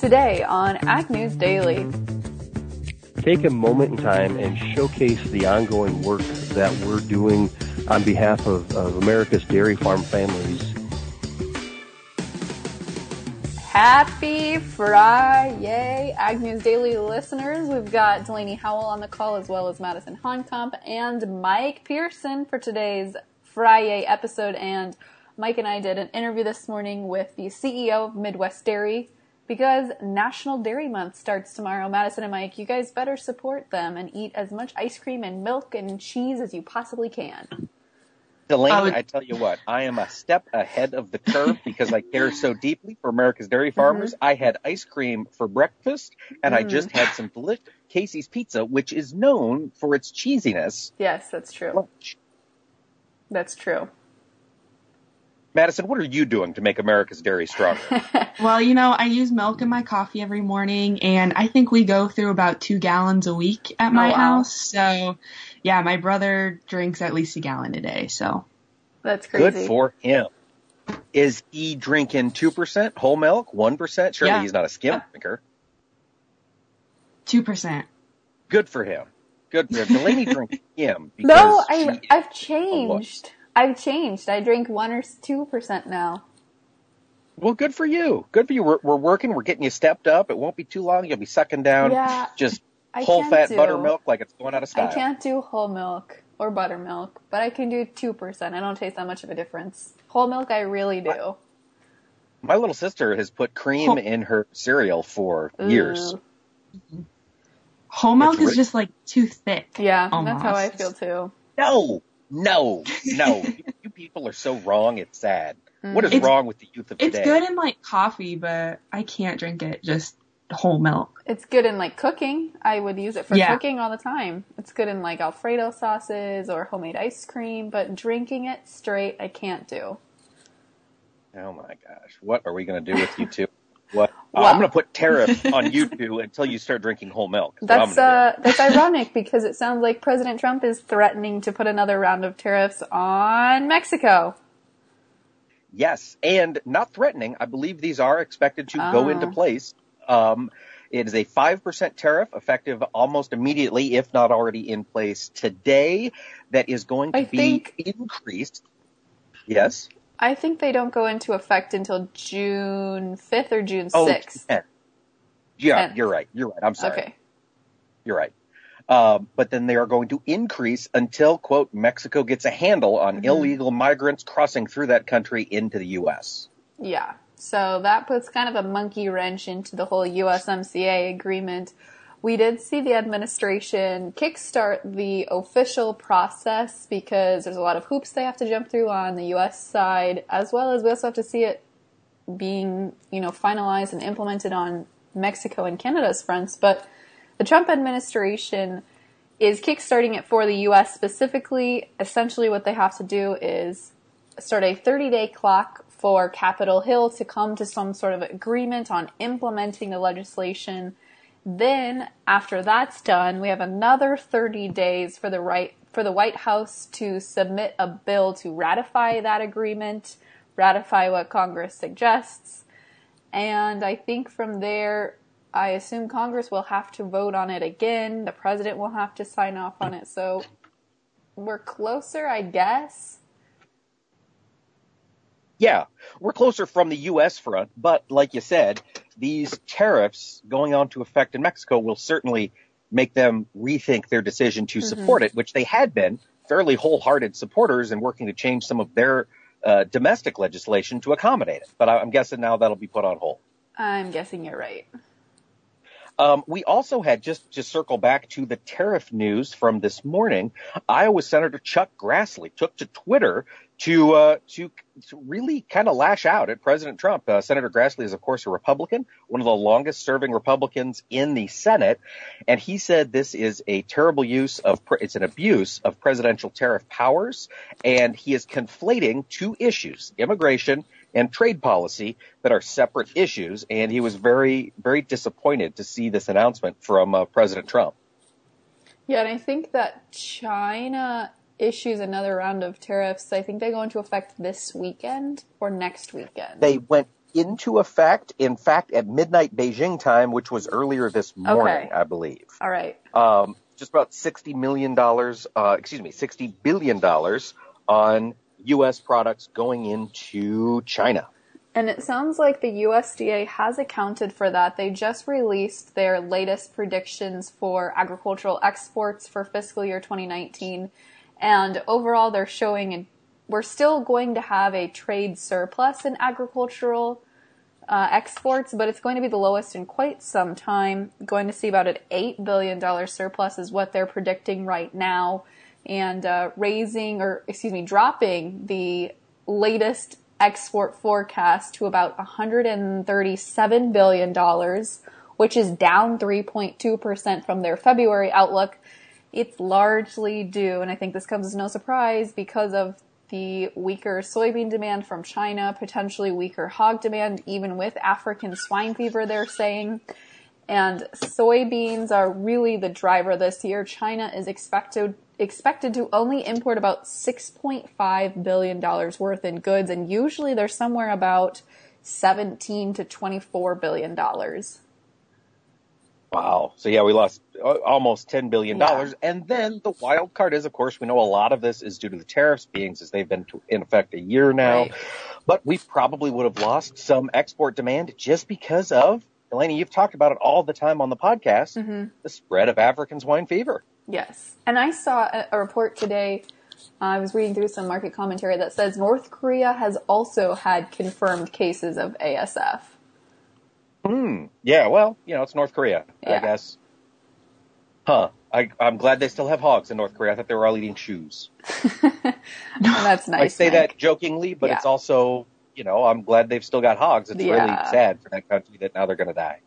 Today on Ag News Daily. Take a moment in time and showcase the ongoing work that we're doing on behalf of, of America's dairy farm families. Happy Friday, Ag News Daily listeners. We've got Delaney Howell on the call as well as Madison Honkamp and Mike Pearson for today's Friday episode. And Mike and I did an interview this morning with the CEO of Midwest Dairy because National Dairy Month starts tomorrow. Madison and Mike, you guys better support them and eat as much ice cream and milk and cheese as you possibly can. Delaney, I tell you what, I am a step ahead of the curve because I care so deeply for America's dairy farmers. Mm-hmm. I had ice cream for breakfast and mm-hmm. I just had some delicious Casey's pizza, which is known for its cheesiness. Yes, that's true. Lunch. That's true. Madison, what are you doing to make America's dairy stronger? well, you know, I use milk in my coffee every morning, and I think we go through about two gallons a week at my oh, wow. house. So, yeah, my brother drinks at least a gallon a day. So that's crazy. Good for him. Is he drinking two percent whole milk, one percent? Surely yeah. he's not a skim yeah. drinker. Two percent. Good for him. Good for him. Delaney drinks skim. No, I I've changed. I've changed. I drink one or two percent now. Well, good for you. Good for you. We're, we're working. We're getting you stepped up. It won't be too long. You'll be sucking down yeah, just whole fat do, buttermilk like it's going out of style. I can't do whole milk or buttermilk, but I can do two percent. I don't taste that much of a difference. Whole milk, I really do. My, my little sister has put cream in her cereal for Ooh. years. Whole milk it's is just like too thick. Yeah, almost. that's how I feel too. No, no, no. you people are so wrong. It's sad. Mm. What is it's, wrong with the youth of today? It's good in like coffee, but I can't drink it just whole milk. It's good in like cooking. I would use it for yeah. cooking all the time. It's good in like Alfredo sauces or homemade ice cream, but drinking it straight, I can't do. Oh my gosh. What are we going to do with you two? What? Well, I'm going to put tariff on you two until you start drinking whole milk. That's uh, that's ironic because it sounds like President Trump is threatening to put another round of tariffs on Mexico. Yes, and not threatening. I believe these are expected to go into ah. place. Um, it is a 5% tariff effective almost immediately, if not already in place today, that is going to I be think, increased. Yes? I think they don't go into effect until June 5th or June 6th. Oh, yeah, 10th. you're right. You're right. I'm sorry. Okay. You're right. Um, but then they are going to increase until, quote, Mexico gets a handle on mm-hmm. illegal migrants crossing through that country into the U.S. Yeah. So that puts kind of a monkey wrench into the whole USMCA agreement. We did see the administration kickstart the official process because there's a lot of hoops they have to jump through on the US side, as well as we also have to see it being, you know, finalized and implemented on Mexico and Canada's fronts. But the Trump administration is kickstarting it for the US specifically. Essentially what they have to do is start a 30 day clock for Capitol Hill to come to some sort of agreement on implementing the legislation. Then, after that's done, we have another 30 days for the right for the White House to submit a bill to ratify that agreement, ratify what Congress suggests. And I think from there, I assume Congress will have to vote on it again. The president will have to sign off on it. So we're closer, I guess yeah, we're closer from the U.S. front, but like you said, these tariffs going on to effect in Mexico will certainly make them rethink their decision to mm-hmm. support it, which they had been fairly wholehearted supporters and working to change some of their uh, domestic legislation to accommodate it. But I'm guessing now that'll be put on hold. I'm guessing you're right. Um, we also had just to circle back to the tariff news from this morning. Iowa Senator Chuck Grassley took to Twitter to uh, to, to really kind of lash out at President Trump. Uh, Senator Grassley is, of course, a Republican, one of the longest-serving Republicans in the Senate, and he said this is a terrible use of it's an abuse of presidential tariff powers, and he is conflating two issues: immigration and trade policy that are separate issues. And he was very, very disappointed to see this announcement from uh, President Trump. Yeah, and I think that China issues another round of tariffs. I think they go into effect this weekend or next weekend. They went into effect. In fact, at midnight Beijing time, which was earlier this morning, Okay. I believe. All right. Um, just about sixty million dollars. Uh, excuse me, sixty billion dollars on U.S. products going into China. And it sounds like the USDA has accounted for that. They just released their latest predictions for agricultural exports for fiscal year 2019. And overall, they're showing we're still going to have a trade surplus in agricultural uh, exports, but it's going to be the lowest in quite some time. Going to see about an $8 billion surplus is what they're predicting right now. And uh, raising, or excuse me, dropping the latest export forecast to about $137 billion, which is down 3.2% from their February outlook. It's largely due, and I think this comes as no surprise, because of the weaker soybean demand from China, potentially weaker hog demand, even with African swine fever, they're saying. And soybeans are really the driver this year. China is expected expected to only import about 6.5 billion dollars worth in goods and usually they're somewhere about 17 to 24 billion dollars. Wow. So yeah, we lost uh, almost ten billion dollars, Yeah. and then the wild card is, of course, we know a lot of this is due to the tariffs being as they've been in effect a year now. Right. But we probably would have lost some export demand just because of Delaney. You've talked about it all the time on the podcast. Mm-hmm. The spread of African swine fever. Yes. And I saw a, a report today. uh, I was reading through some market commentary that says North Korea has also had confirmed cases of ASF. Hmm. Yeah. Well, you know, it's North Korea, I guess. Huh. I, I'm glad they still have hogs in North Korea. I thought they were all eating shoes. That's nice. I say Nick. that jokingly, but Yeah. it's also, you know, I'm glad they've still got hogs. It's really sad for that country that now they're going to die.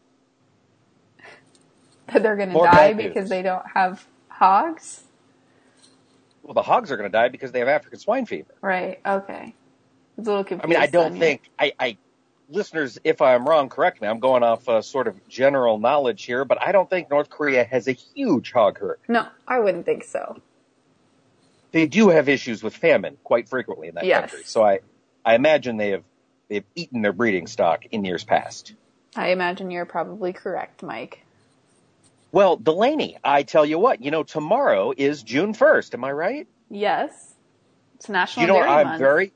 that they're going to die bad news. because they don't have hogs. Well, the hogs are going to die because they have African swine fever. Right. Okay. It's a little I mean, I don't think I, I listeners, if I'm wrong, correct me. I'm going off uh, sort of general knowledge here, but I don't think North Korea has a huge hog herd. No, I wouldn't think so. They do have issues with famine quite frequently in that Yes. country. So I, I imagine they have they've eaten their breeding stock in years past. I imagine you're probably correct, Mike. Well, Delaney, I tell you what, you know, tomorrow is June 1st. Am I right? Yes. It's National you know, Dairy I'm Month. very,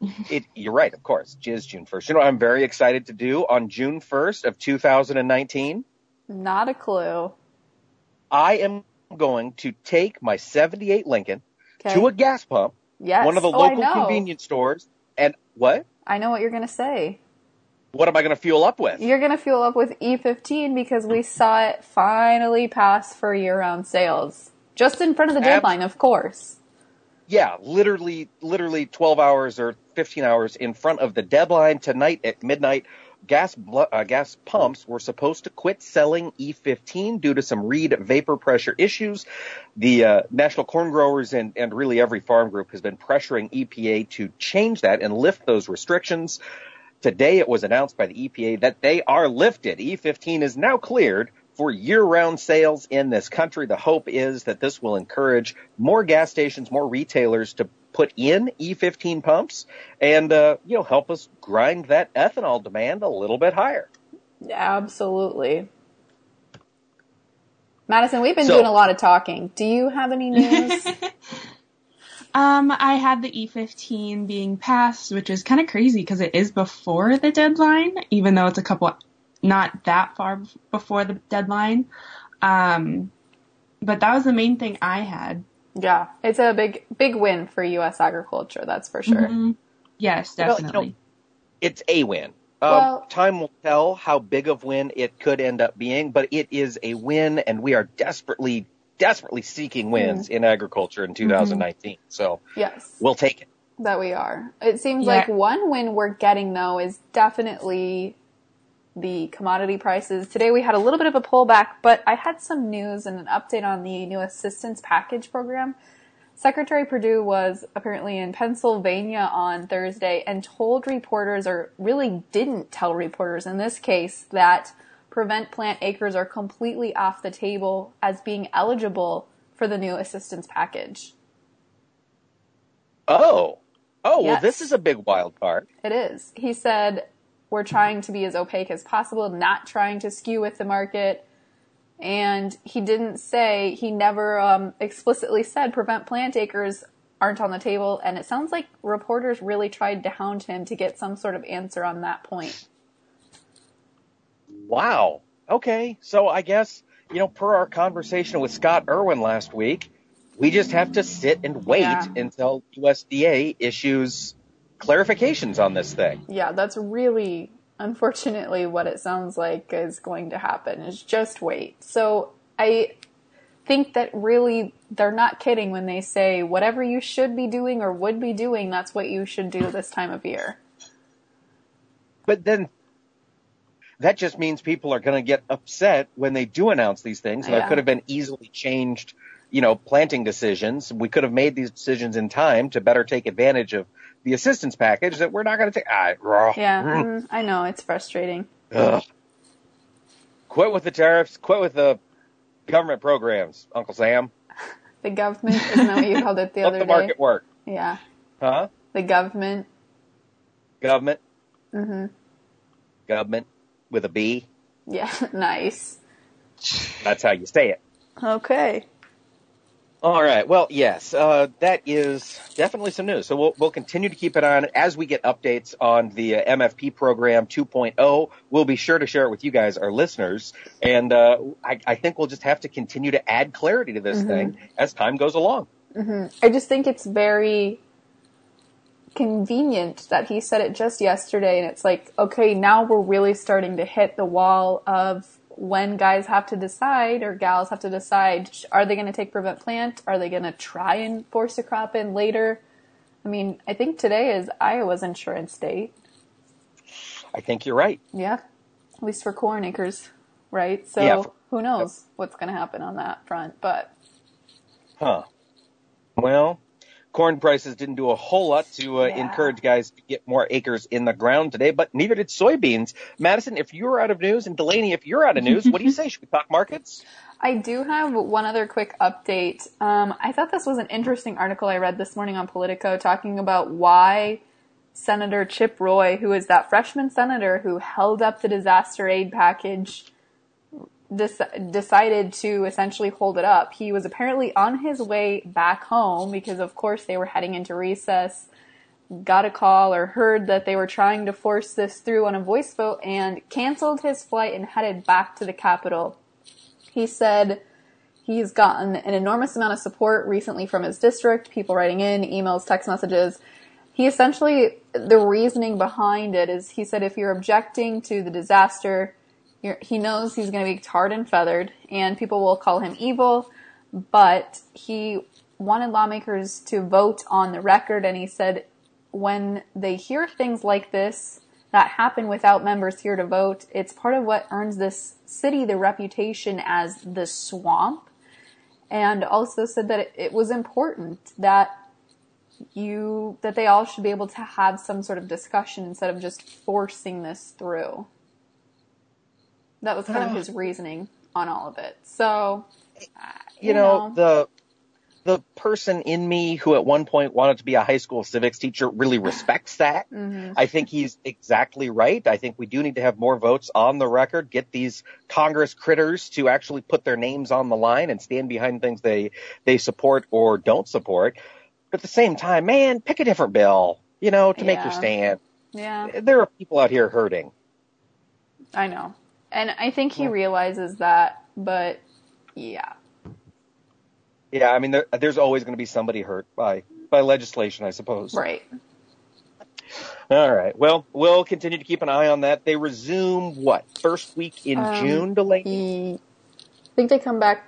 it, you're right, of course. It is June 1st. You know, what I'm very excited to do on June 1st of 2019. Not a clue. I am going to take my 78 Lincoln Okay. to a gas pump, yes. one of the Oh, local convenience stores, and what? I know what you're going to say. What am I going to fuel up with? You're going to fuel up with E15 because we saw it finally pass for year-round sales. Just in front of the Ab- deadline, of course. Yeah, literally, literally 12 hours or 15 hours in front of the deadline tonight at midnight. Gas uh, gas pumps were supposed to quit selling E15 due to some Reid vapor pressure issues. The uh, National Corn Growers and, and really every farm group has been pressuring EPA to change that and lift those restrictions. Today it was announced by the EPA that they are lifted. E15 is now cleared for year-round sales in this country. The hope is that this will encourage more gas stations, more retailers to put in E15 pumps and, uh, you know, help us grind that ethanol demand a little bit higher. Absolutely. Madison, we've been So- doing a lot of talking. Do you have any news? Um, I had the E15 being passed, which is kind of crazy because it is before the deadline, even though it's a couple, not that far before the deadline. Um, but that was the main thing I had. yeah, it's a big, big win for U.S. agriculture. That's for sure. Mhm. Yes, Well, you know, definitely. It's a win. Um, Well- time will tell how big of win it could end up being, but it is a win, and we are desperately, desperately seeking wins mm-hmm. in agriculture in 2019. Mm-hmm. So Yes. we'll take it. That we are. It seems Yeah. like one win we're getting though is definitely the commodity prices. Today we had a little bit of a pullback, but I had some news and an update on the new assistance package program. Secretary Perdue was apparently in Pennsylvania on Thursday and told reporters, or really didn't tell reporters in this case, that prevent plant acres are completely off the table as being eligible for the new assistance package. Oh, oh, well, this is a big wild card. It is. He said we're trying to be as opaque as possible, not trying to skew with the market. And he didn't say, he never um, explicitly said prevent plant acres aren't on the table. And it sounds like reporters really tried to hound him to get some sort of answer on that point. Wow. Okay. So I guess, you know, per our conversation with Scott Irwin last week, we just have to sit and wait Yeah. until USDA issues clarifications on this thing. Yeah, that's really unfortunately what it sounds like is going to happen is just wait. So I think that really they're not kidding when they say whatever you should be doing or would be doing, that's what you should do this time of year. But then that just means people are going to get upset when they do announce these things. And there could have been easily changed, you know, planting decisions. We could have made these decisions in time to better take advantage of the assistance package that we're not going to take. Raw. Yeah, Mm. I know it's frustrating. Ugh. Quit with the tariffs. Quit with the government programs, Uncle Sam. The government isn't that what you called it the Let other the day? market work. Yeah, Huh? the government. Government. Mm-hmm. Government with a B. Yeah, nice. That's how you say it. Okay. All right. Well, yes, uh, that is definitely some news. So we'll, we'll continue to keep it on as we get updates on the uh, MFP program 2.0. We'll be sure to share it with you guys, our listeners. And uh, I, I think we'll just have to continue to add clarity to this thing as time goes along. I just think it's very convenient that he said it just yesterday and it's like, okay, now we're really starting to hit the wall of when guys have to decide or gals have to decide, are they going to take prevent plant? Are they going to try and force a crop in later? I mean, I think today is Iowa's insurance date. I think you're right. Yeah. At least for corn acres, right? So Yeah. who knows what's going to happen on that front, but Huh. Well, corn prices didn't do a whole lot to uh, Yeah. encourage guys to get more acres in the ground today, but neither did soybeans. Madison, if you're out of news, and Delaney, if you're out of news, what do you say? Should we talk markets? I do have one other quick update. Um, I thought this was an interesting article I read this morning on Politico talking about why Senator Chip Roy, who is that freshman senator who held up the disaster aid package, dec- decided to essentially hold it up. He was apparently on his way back home because, of course, they were heading into recess. Got a call or heard that they were trying to force this through on a voice vote and canceled his flight and headed back to the Capitol. He said he's gotten an enormous amount of support recently from his district, people writing in, emails, text messages. He essentially, the reasoning behind it is he said if you're objecting to the disaster, he knows he's going to be tarred and feathered and people will call him evil, but he wanted lawmakers to vote on the record and he said when they hear things like this that happen without members here to vote, it's part of what earns this city the reputation as the swamp. And also said that it was important that you, that they all should be able to have some sort of discussion instead of just forcing this through. That was kind of his reasoning on all of it. So, uh, you know, the the person in me who at one point wanted to be a high school civics teacher really respects that. mhm. I think he's exactly right. I think we do need to have more votes on the record, get these Congress critters to actually put their names on the line and stand behind things they they support or don't support. But at the same time, man, pick a different bill, you know, to make your stand. yeah. There are people out here hurting. I know. And I think he realizes that, but yeah. Yeah, I mean, there, there's always going to be somebody hurt by by legislation, I suppose. Right. All right. Well, we'll continue to keep an eye on that. They resume what first week in Um, June, Delaney? I think they come back.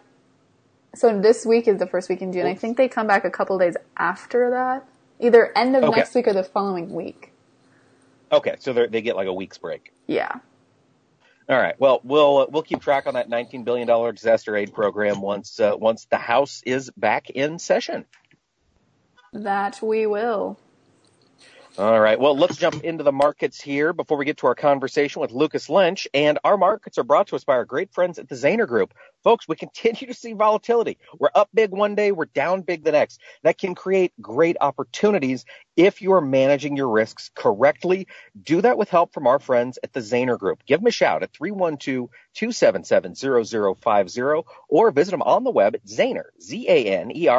So this week is the first week in June. I think they come back a couple days after that, either end of Okay. next week or the following week. Okay, so they get like a week's break. Yeah. All right. Well, we'll we'll keep track on that 19 billion dollar disaster aid program once uh, once the House is back in session. That we will. All right. Well, let's jump into the markets here before we get to our conversation with Lucas Lynch. And our markets are brought to us by our great friends at the Zaner Group. Folks, we continue to see volatility. We're up big one day, we're down big the next. That can create great opportunities if you are managing your risks correctly. Do that with help from our friends at the Zaner Group. Give them a shout at 312-277-0050 or visit them on the web at Zaner,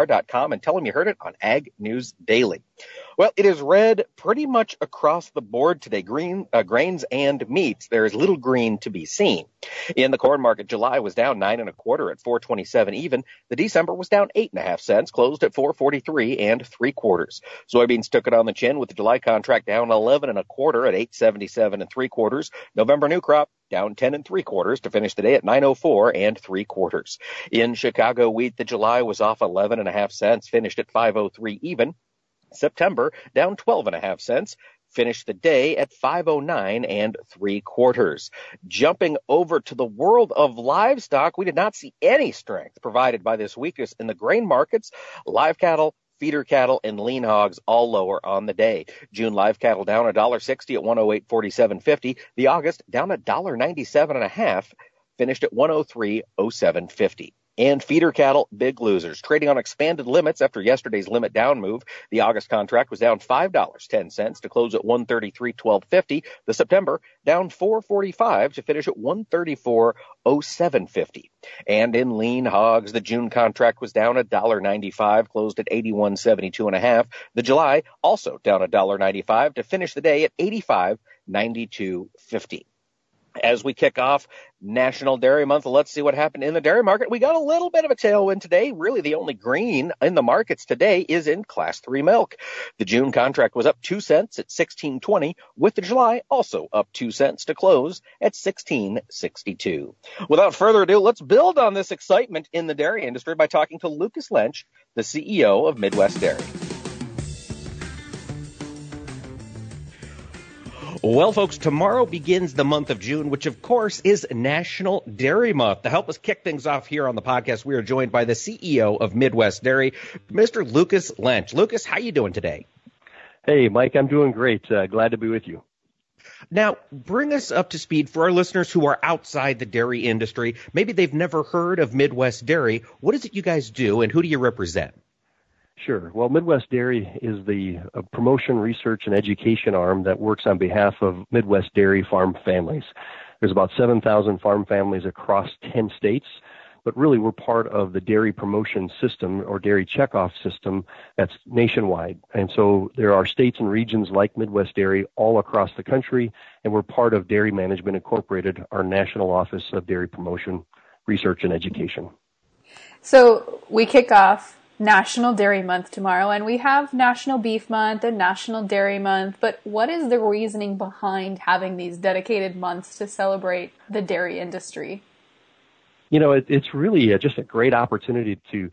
dot com and tell them you heard it on Ag News Daily. Well, it is red pretty much across the board today. Green, uh, grains and meats. There is little green to be seen. In the corn market, July was down nine and a quarter at 427 even. The December was down eight and a half cents, closed at 443 and three quarters. Soybeans took it on the chin with the July contract down 11 and a quarter at 877 and three quarters. November new crop down 10 and three quarters to finish the day at 904 and three quarters. In Chicago wheat, the July was off 11 and a half cents, finished at 503 even. September down 12 and a half cents finished the day at 509 and three quarters. Jumping over to the world of livestock, we did not see any strength provided by this weakness in the grain markets. Live cattle, feeder cattle, and lean hogs all lower on the day. June live cattle down $1.60 at 108.47.50. The August down $1.97 and a half, finished at 103.07.50 and feeder cattle, big losers, trading on expanded limits after yesterday's limit down move. The August contract was down $5.10 to close at 133.12.50. The September down 4.45 to finish at 134.07.50. And in lean hogs, the June contract was down $1.95, closed at 81.72 and a half. The July also down $1.95 to finish the day at 85.92.50 as we kick off National Dairy Month. Let's see what happened in the dairy market. We got a little bit of a tailwind today. Really, the only green in the markets today is in Class 3 milk. The June contract was up 2 cents at 16.20, with the July also up 2 cents to close at 16.62. Without further ado, let's build on this excitement in the dairy industry by talking to Lucas Lynch, the CEO of Midwest Dairy. Well, folks, tomorrow begins the month of June, which of course is National Dairy Month. To help us kick things off here on the podcast, we are joined by the CEO of Midwest Dairy, Mr. Lucas Lynch. Lucas, how you doing today? Hey, Mike, I'm doing great. Uh, glad to be with you. Now, bring us up to speed for our listeners who are outside the dairy industry. Maybe they've never heard of Midwest Dairy. What is it you guys do and who do you represent? Sure. Well, Midwest Dairy is the uh, promotion, research, and education arm that works on behalf of Midwest Dairy farm families. There's about 7,000 farm families across 10 states, but really we're part of the dairy promotion system or dairy checkoff system that's nationwide. And so there are states and regions like Midwest Dairy all across the country, and we're part of Dairy Management Incorporated, our national office of dairy promotion, research, and education. So we kick off National Dairy Month tomorrow, and we have National Beef Month and National Dairy Month. But what is the reasoning behind having these dedicated months to celebrate the dairy industry? You know, it, it's really a, just a great opportunity to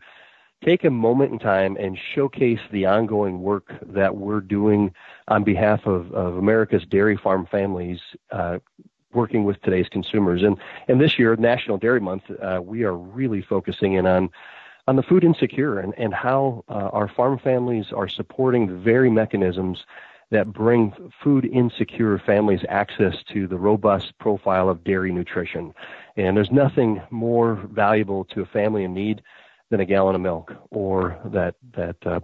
take a moment in time and showcase the ongoing work that we're doing on behalf of, of America's dairy farm families. Uh, working with today's consumers. And, and this year, National Dairy Month, uh, we are really focusing in on on the food insecure and, and how uh, our farm families are supporting the very mechanisms that bring food insecure families access to the robust profile of dairy nutrition. And there's nothing more valuable to a family in need than a gallon of milk or that that uh,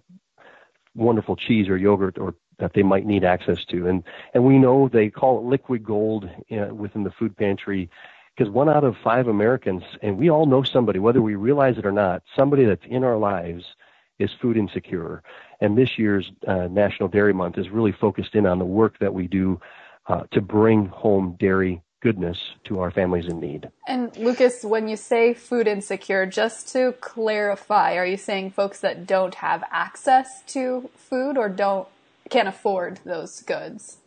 wonderful cheese or yogurt or that they might need access to. And and we know they call it liquid gold uh, within the food pantry because one out of five Americans, and we all know somebody, whether we realize it or not, somebody that's in our lives is food insecure. And this year's uh, National Dairy Month is really focused in on the work that we do uh, to bring home dairy goodness to our families in need. And Lucas, when you say food insecure, just to clarify, are you saying folks that don't have access to food or don't can't afford those goods?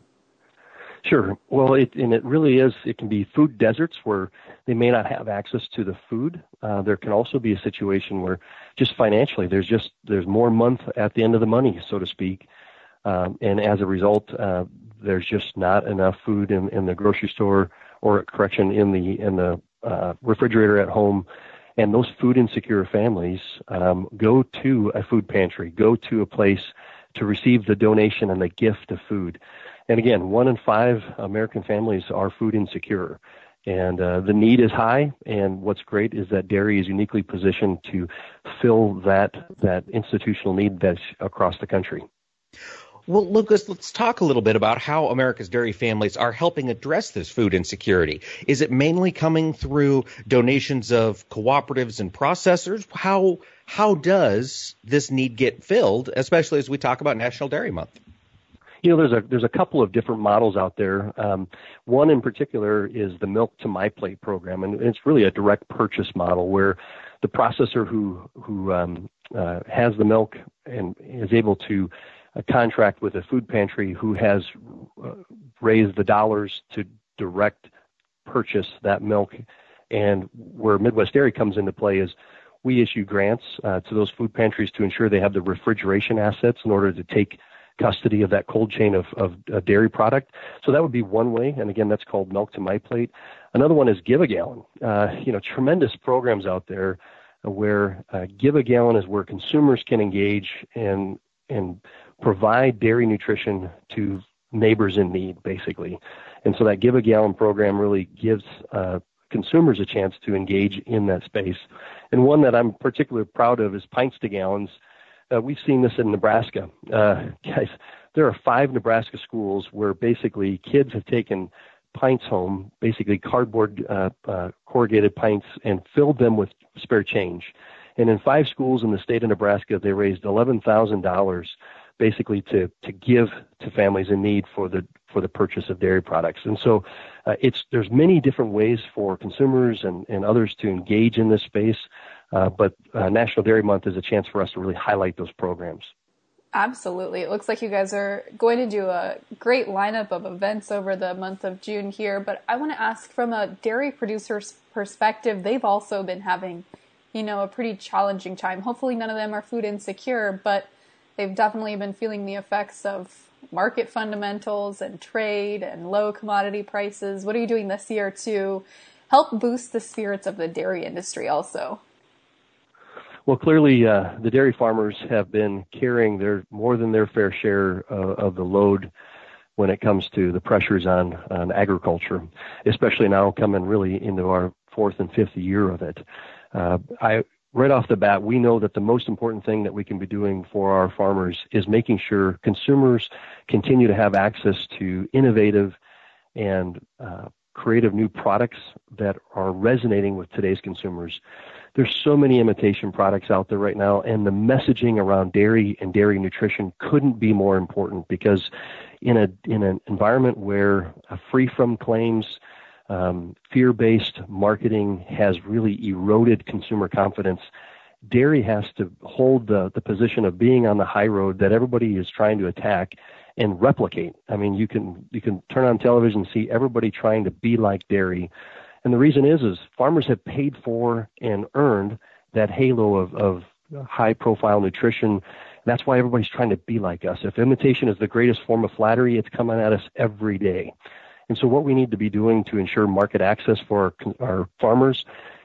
Sure. Well, it and it really is. It can be food deserts where they may not have access to the food. Uh, there can also be a situation where just financially, there's just there's more month at the end of the money, so to speak, um, and as a result, uh, there's just not enough food in, in the grocery store or a correction in the in the uh, refrigerator at home. And those food insecure families um, go to a food pantry, go to a place to receive the donation and the gift of food. And again, one in five American families are food insecure. And uh, the need is high, and what's great is that dairy is uniquely positioned to fill that that institutional need that's across the country. Well, Lucas, let's talk a little bit about how America's dairy families are helping address this food insecurity. Is it mainly coming through donations of cooperatives and processors? How how does this need get filled, especially as we talk about National Dairy Month? You know, there's a there's a couple of different models out there. Um, one in particular is the Milk to My Plate program, and it's really a direct purchase model where the processor who who um, uh, has the milk and is able to a contract with a food pantry who has uh, raised the dollars to direct purchase that milk. And where Midwest Dairy comes into play is we issue grants uh, to those food pantries to ensure they have the refrigeration assets in order to take custody of that cold chain of, of, of dairy product. So that would be one way. And again, that's called Milk to My Plate. Another one is Give a Gallon. Uh, you know, tremendous programs out there where uh, Give a Gallon is where consumers can engage and and provide dairy nutrition to neighbors in need, basically. And so that Give a Gallon program really gives uh, consumers a chance to engage in that space. And one that I'm particularly proud of is Pints to Gallons. Uh, we've seen this in Nebraska. Uh, guys, there are five Nebraska schools where basically kids have taken pints home, basically cardboard uh, uh, corrugated pints, and filled them with spare change. And in five schools in the state of Nebraska, they raised $11,000 basically to to give to families in need for the for the purchase of dairy products. And so uh, it's there's many different ways for consumers and, and others to engage in this space. Uh, but uh, National Dairy Month is a chance for us to really highlight those programs. Absolutely. It looks like you guys are going to do a great lineup of events over the month of June here. But I want to ask from a dairy producer's perspective, they've also been having, you know, a pretty challenging time. Hopefully none of them are food insecure, but they've definitely been feeling the effects of market fundamentals and trade and low commodity prices. What are you doing this year to help boost the spirits of the dairy industry also? Well, clearly, uh, the dairy farmers have been carrying their more than their fair share uh, of the load when it comes to the pressures on, on agriculture, especially now coming really into our fourth and fifth year of it. Uh, I right off the bat, we know that the most important thing that we can be doing for our farmers is making sure consumers continue to have access to innovative and uh, creative new products that are resonating with today's consumers. There's so many imitation products out there right now, and the messaging around dairy and dairy nutrition couldn't be more important because in a in an environment where free from claims, um, fear-based marketing has really eroded consumer confidence. Dairy has to hold the, the position of being on the high road that everybody is trying to attack and replicate. I mean, you can you can turn on television and see everybody trying to be like dairy, and the reason is is farmers have paid for and earned that halo of, of high profile nutrition. That's why everybody's trying to be like us. If imitation is the greatest form of flattery, it's coming at us every day. And so what we need to be doing to ensure market access for our, our farmers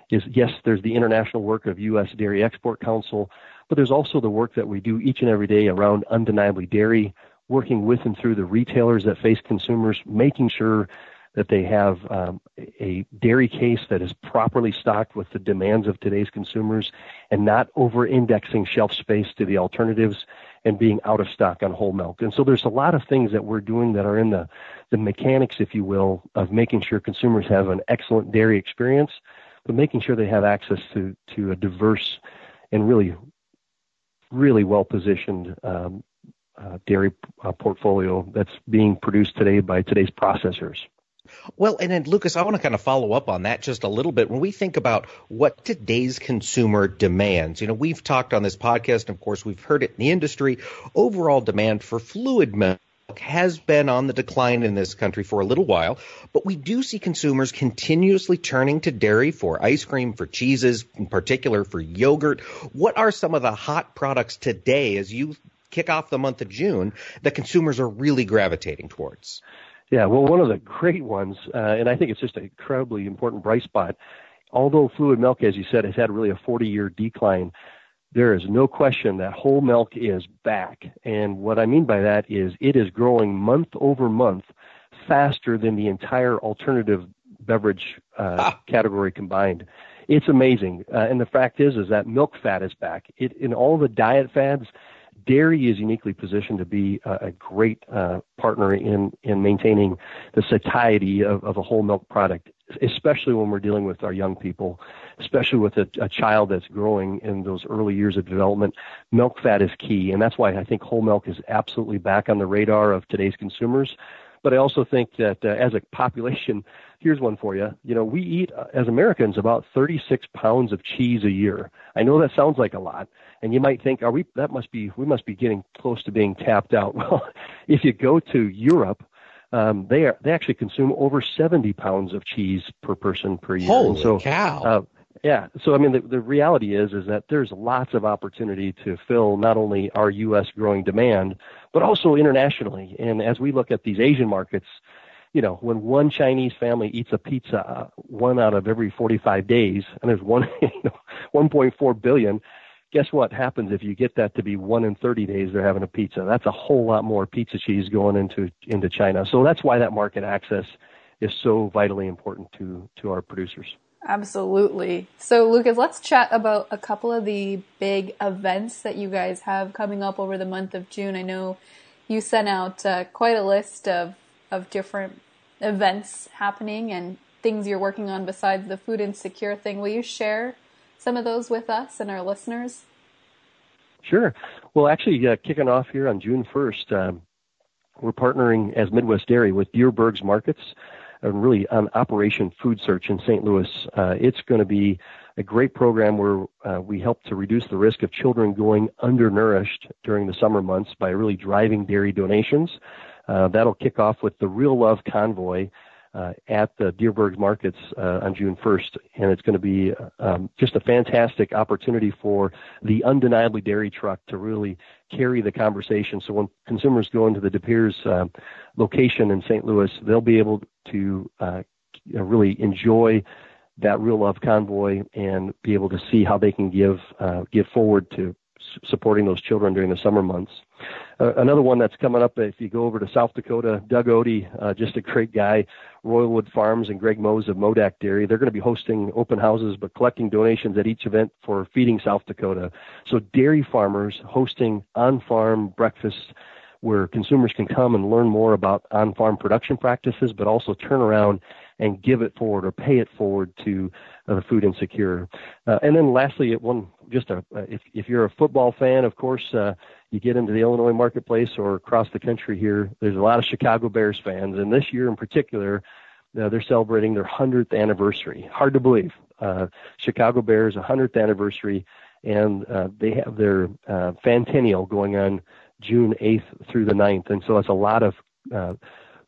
is yes, there's the international work of U.S. Dairy Export Council, but there's also the work that we do each and every day around undeniably dairy, working with and through the retailers that face consumers, making sure that they have um, a dairy case that is properly stocked with the demands of today's consumers and not over indexing shelf space to the alternatives and being out of stock on whole milk. And so there's a lot of things that we're doing that are in the, the mechanics, if you will, of making sure consumers have an excellent dairy experience, but making sure they have access to, to a diverse and really, really well positioned um, uh, dairy uh, portfolio that's being produced today by today's processors. Well, and then Lucas, I want to kind of follow up on that just a little bit. When we think about what today's consumer demands, you know, we've talked on this podcast, and of course, we've heard it in the industry. Overall demand for fluid milk has been on the decline in this country for a little while, but we do see consumers continuously turning to dairy for ice cream, for cheeses, in particular for yogurt. What are some of the hot products today as you kick off the month of June that consumers are really gravitating towards? Yeah, well, one of the great ones, uh, and I think it's just an incredibly important bright spot. Although fluid milk, as you said, has had really a 40 year decline, there is no question that whole milk is back. And what I mean by that is it is growing month over month faster than the entire alternative beverage uh, ah. category combined. It's amazing. Uh, and the fact is, is that milk fat is back. It, in all the diet fads, dairy is uniquely positioned to be a, a great uh, partner in, in maintaining the satiety of, of a whole milk product, especially when we're dealing with our young people, especially with a, a child that's growing in those early years of development. Milk fat is key, and that's why I think whole milk is absolutely back on the radar of today's consumers. But I also think that uh, as a population, here's one for you. You know, we eat uh, as Americans about 36 pounds of cheese a year. I know that sounds like a lot, and you might think, are we? That must be we must be getting close to being tapped out. Well, if you go to Europe, um, they are they actually consume over 70 pounds of cheese per person per year. Holy so, cow! Uh, yeah. So I mean, the, the reality is is that there's lots of opportunity to fill not only our U.S. growing demand, but also internationally. And as we look at these Asian markets, you know, when one Chinese family eats a pizza uh, one out of every 45 days, and there's one, you know, 1.4 billion. Guess what happens if you get that to be one in 30 days? They're having a pizza. That's a whole lot more pizza cheese going into into China. So that's why that market access is so vitally important to to our producers. Absolutely. So, Lucas, let's chat about a couple of the big events that you guys have coming up over the month of June. I know you sent out uh, quite a list of, of different events happening and things you're working on besides the food insecure thing. Will you share some of those with us and our listeners? Sure. Well, actually, uh, kicking off here on June 1st, um, we're partnering as Midwest Dairy with Dierberg's Markets and really on Operation Food Search in St. Louis. Uh, it's going to be a great program where uh, we help to reduce the risk of children going undernourished during the summer months by really driving dairy donations. Uh, that'll kick off with the Real Love Convoy uh, at the Dierberg markets uh, on June 1st, and it's going to be um, just a fantastic opportunity for the undeniably dairy truck to really carry the conversation. So when consumers go into the Dierbergs uh, location in St. Louis, they'll be able to uh, really enjoy that real love convoy and be able to see how they can give uh, give forward to supporting those children during the summer months. Uh, another one that's coming up, if you go over to South Dakota, Doug Odie, uh, just a great guy, Royalwood Farms and Greg Moes of Modak Dairy. They're going to be hosting open houses but collecting donations at each event for Feeding South Dakota. So dairy farmers hosting on-farm breakfasts where consumers can come and learn more about on-farm production practices, but also turn around and give it forward or pay it forward to uh, the food insecure. Uh, and then lastly, one just a, if if you're a football fan, of course, uh, you get into the Illinois marketplace or across the country here. There's a lot of Chicago Bears fans, and this year in particular, uh, they're celebrating their 100th anniversary. Hard to believe. Uh, Chicago Bears 100th anniversary, and uh, they have their uh, Fantennial going on June 8th through the 9th, and so that's a lot of uh,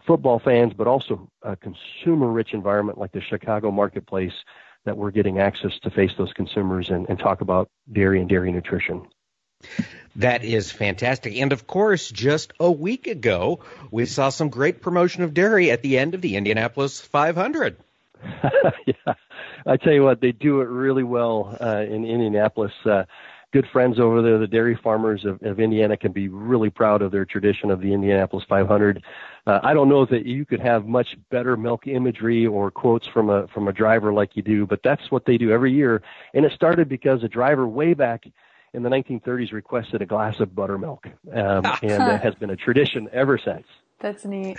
football fans, but also a consumer-rich environment like the Chicago marketplace that we're getting access to face those consumers and, and talk about dairy and dairy nutrition. That is fantastic. And of course, just a week ago, we saw some great promotion of dairy at the end of the Indianapolis 500. yeah, I tell you what, they do it really well uh, in Indianapolis. Uh, good friends over there, the dairy farmers of, of Indiana, can be really proud of their tradition of the Indianapolis 500. Uh, I don't know that you could have much better milk imagery or quotes from a from a driver like you do, but that's what they do every year. And it started because a driver way back in the 1930s requested a glass of buttermilk, um, and it has been a tradition ever since. That's neat.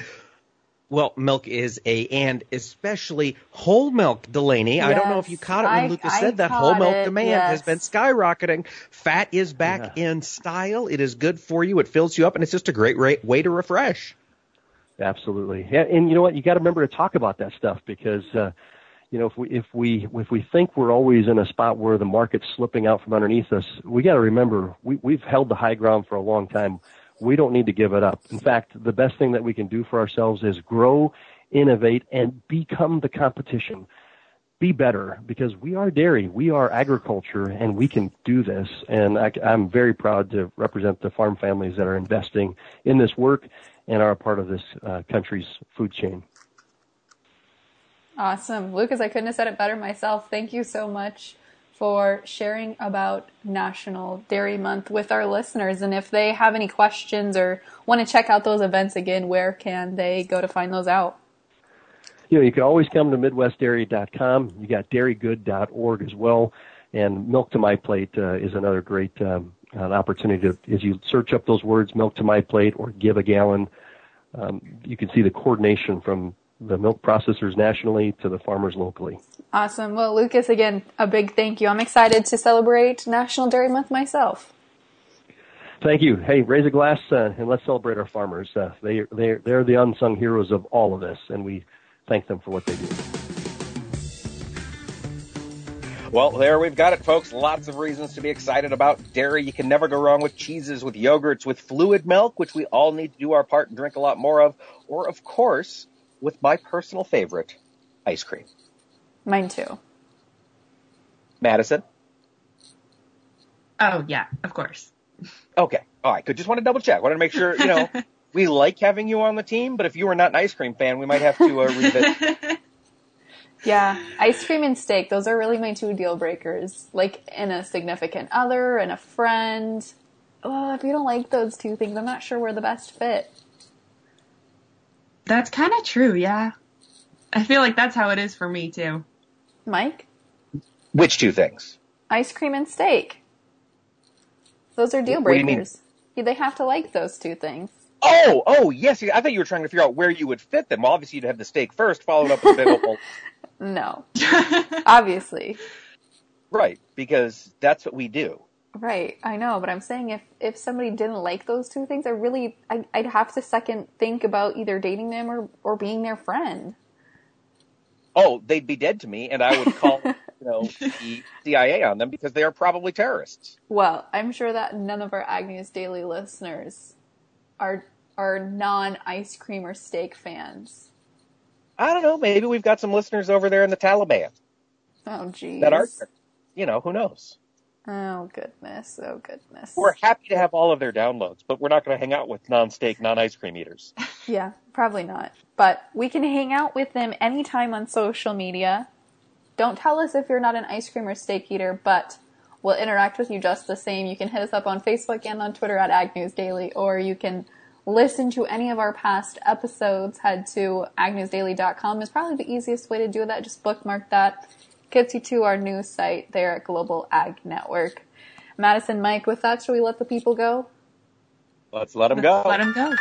Well, milk is a, and especially whole milk, Delaney. Yes, I don't know if you caught it when I, Lucas I said that whole milk it, demand yes. has been skyrocketing. Fat is back yeah. in style. It is good for you. It fills you up, and it's just a great way to refresh. Absolutely. Yeah, and you know what? You got to remember to talk about that stuff because, uh, you know, if we if we if we think we're always in a spot where the market's slipping out from underneath us, we got to remember we we've held the high ground for a long time we don't need to give it up. In fact, the best thing that we can do for ourselves is grow, innovate, and become the competition. Be better because we are dairy, we are agriculture, and we can do this. And I, am very proud to represent the farm families that are investing in this work and are a part of this uh, country's food chain. Awesome. Lucas, I couldn't have said it better myself. Thank you so much for sharing about National Dairy Month with our listeners. And if they have any questions or want to check out those events again, where can they go to find those out? you know, you can always come to MidwestDairy.com. You got dairygood.org as well. And Milk to My Plate uh, is another great um, an opportunity to, as you search up those words, Milk to My Plate or Give a Gallon, um, you can see the coordination from the milk processors nationally to the farmers locally. Awesome. Well, Lucas, again, a big thank you. I'm excited to celebrate National Dairy Month myself. Thank you. Hey, raise a glass uh, and let's celebrate our farmers. Uh, they they they're the unsung heroes of all of this, and we thank them for what they do. Well, there we've got it, folks. Lots of reasons to be excited about dairy. You can never go wrong with cheeses, with yogurts, with fluid milk, which we all need to do our part and drink a lot more of, or of course, with my personal favorite, ice cream. Mine too. Madison? Oh, yeah, of course. Okay. All right. Good. Just want to double check. Wanted to make sure, you know, we like having you on the team, but if you are not an ice cream fan, we might have to uh, revisit. yeah. Ice cream and steak. Those are really my two deal breakers. Like in a significant other and a friend. Oh, if you don't like those two things, I'm not sure we're the best fit. That's kind of true. Yeah. I feel like that's how it is for me too. Mike? Which two things? Ice cream and steak. Those are deal breakers. They have to like those two things. Oh, oh, yes. I thought you were trying to figure out where you would fit them. Well, obviously you'd have the steak first, followed up with a big old. no. obviously. Right, because that's what we do. Right, I know, but I'm saying if if somebody didn't like those two things, I really I, would have to second think about either dating them or or being their friend. Oh, they'd be dead to me, and I would call you know the CIA on them because they are probably terrorists. Well, I'm sure that none of our Agnews Daily listeners are are non ice cream or steak fans. I don't know. Maybe we've got some listeners over there in the Taliban. Oh, geez. That are, you know, who knows? Oh goodness! Oh goodness! We're happy to have all of their downloads, but we're not going to hang out with non-steak, non-ice cream eaters. yeah, probably not. But we can hang out with them anytime on social media. Don't tell us if you're not an ice cream or steak eater, but we'll interact with you just the same. You can hit us up on Facebook and on Twitter at Agnews Daily, or you can listen to any of our past episodes. Head to agnewsdaily.com is probably the easiest way to do that. Just bookmark that gets you to our new site there at Global Ag Network. Madison, Mike, with that, should we let the people go? Let's let them go. Let them go.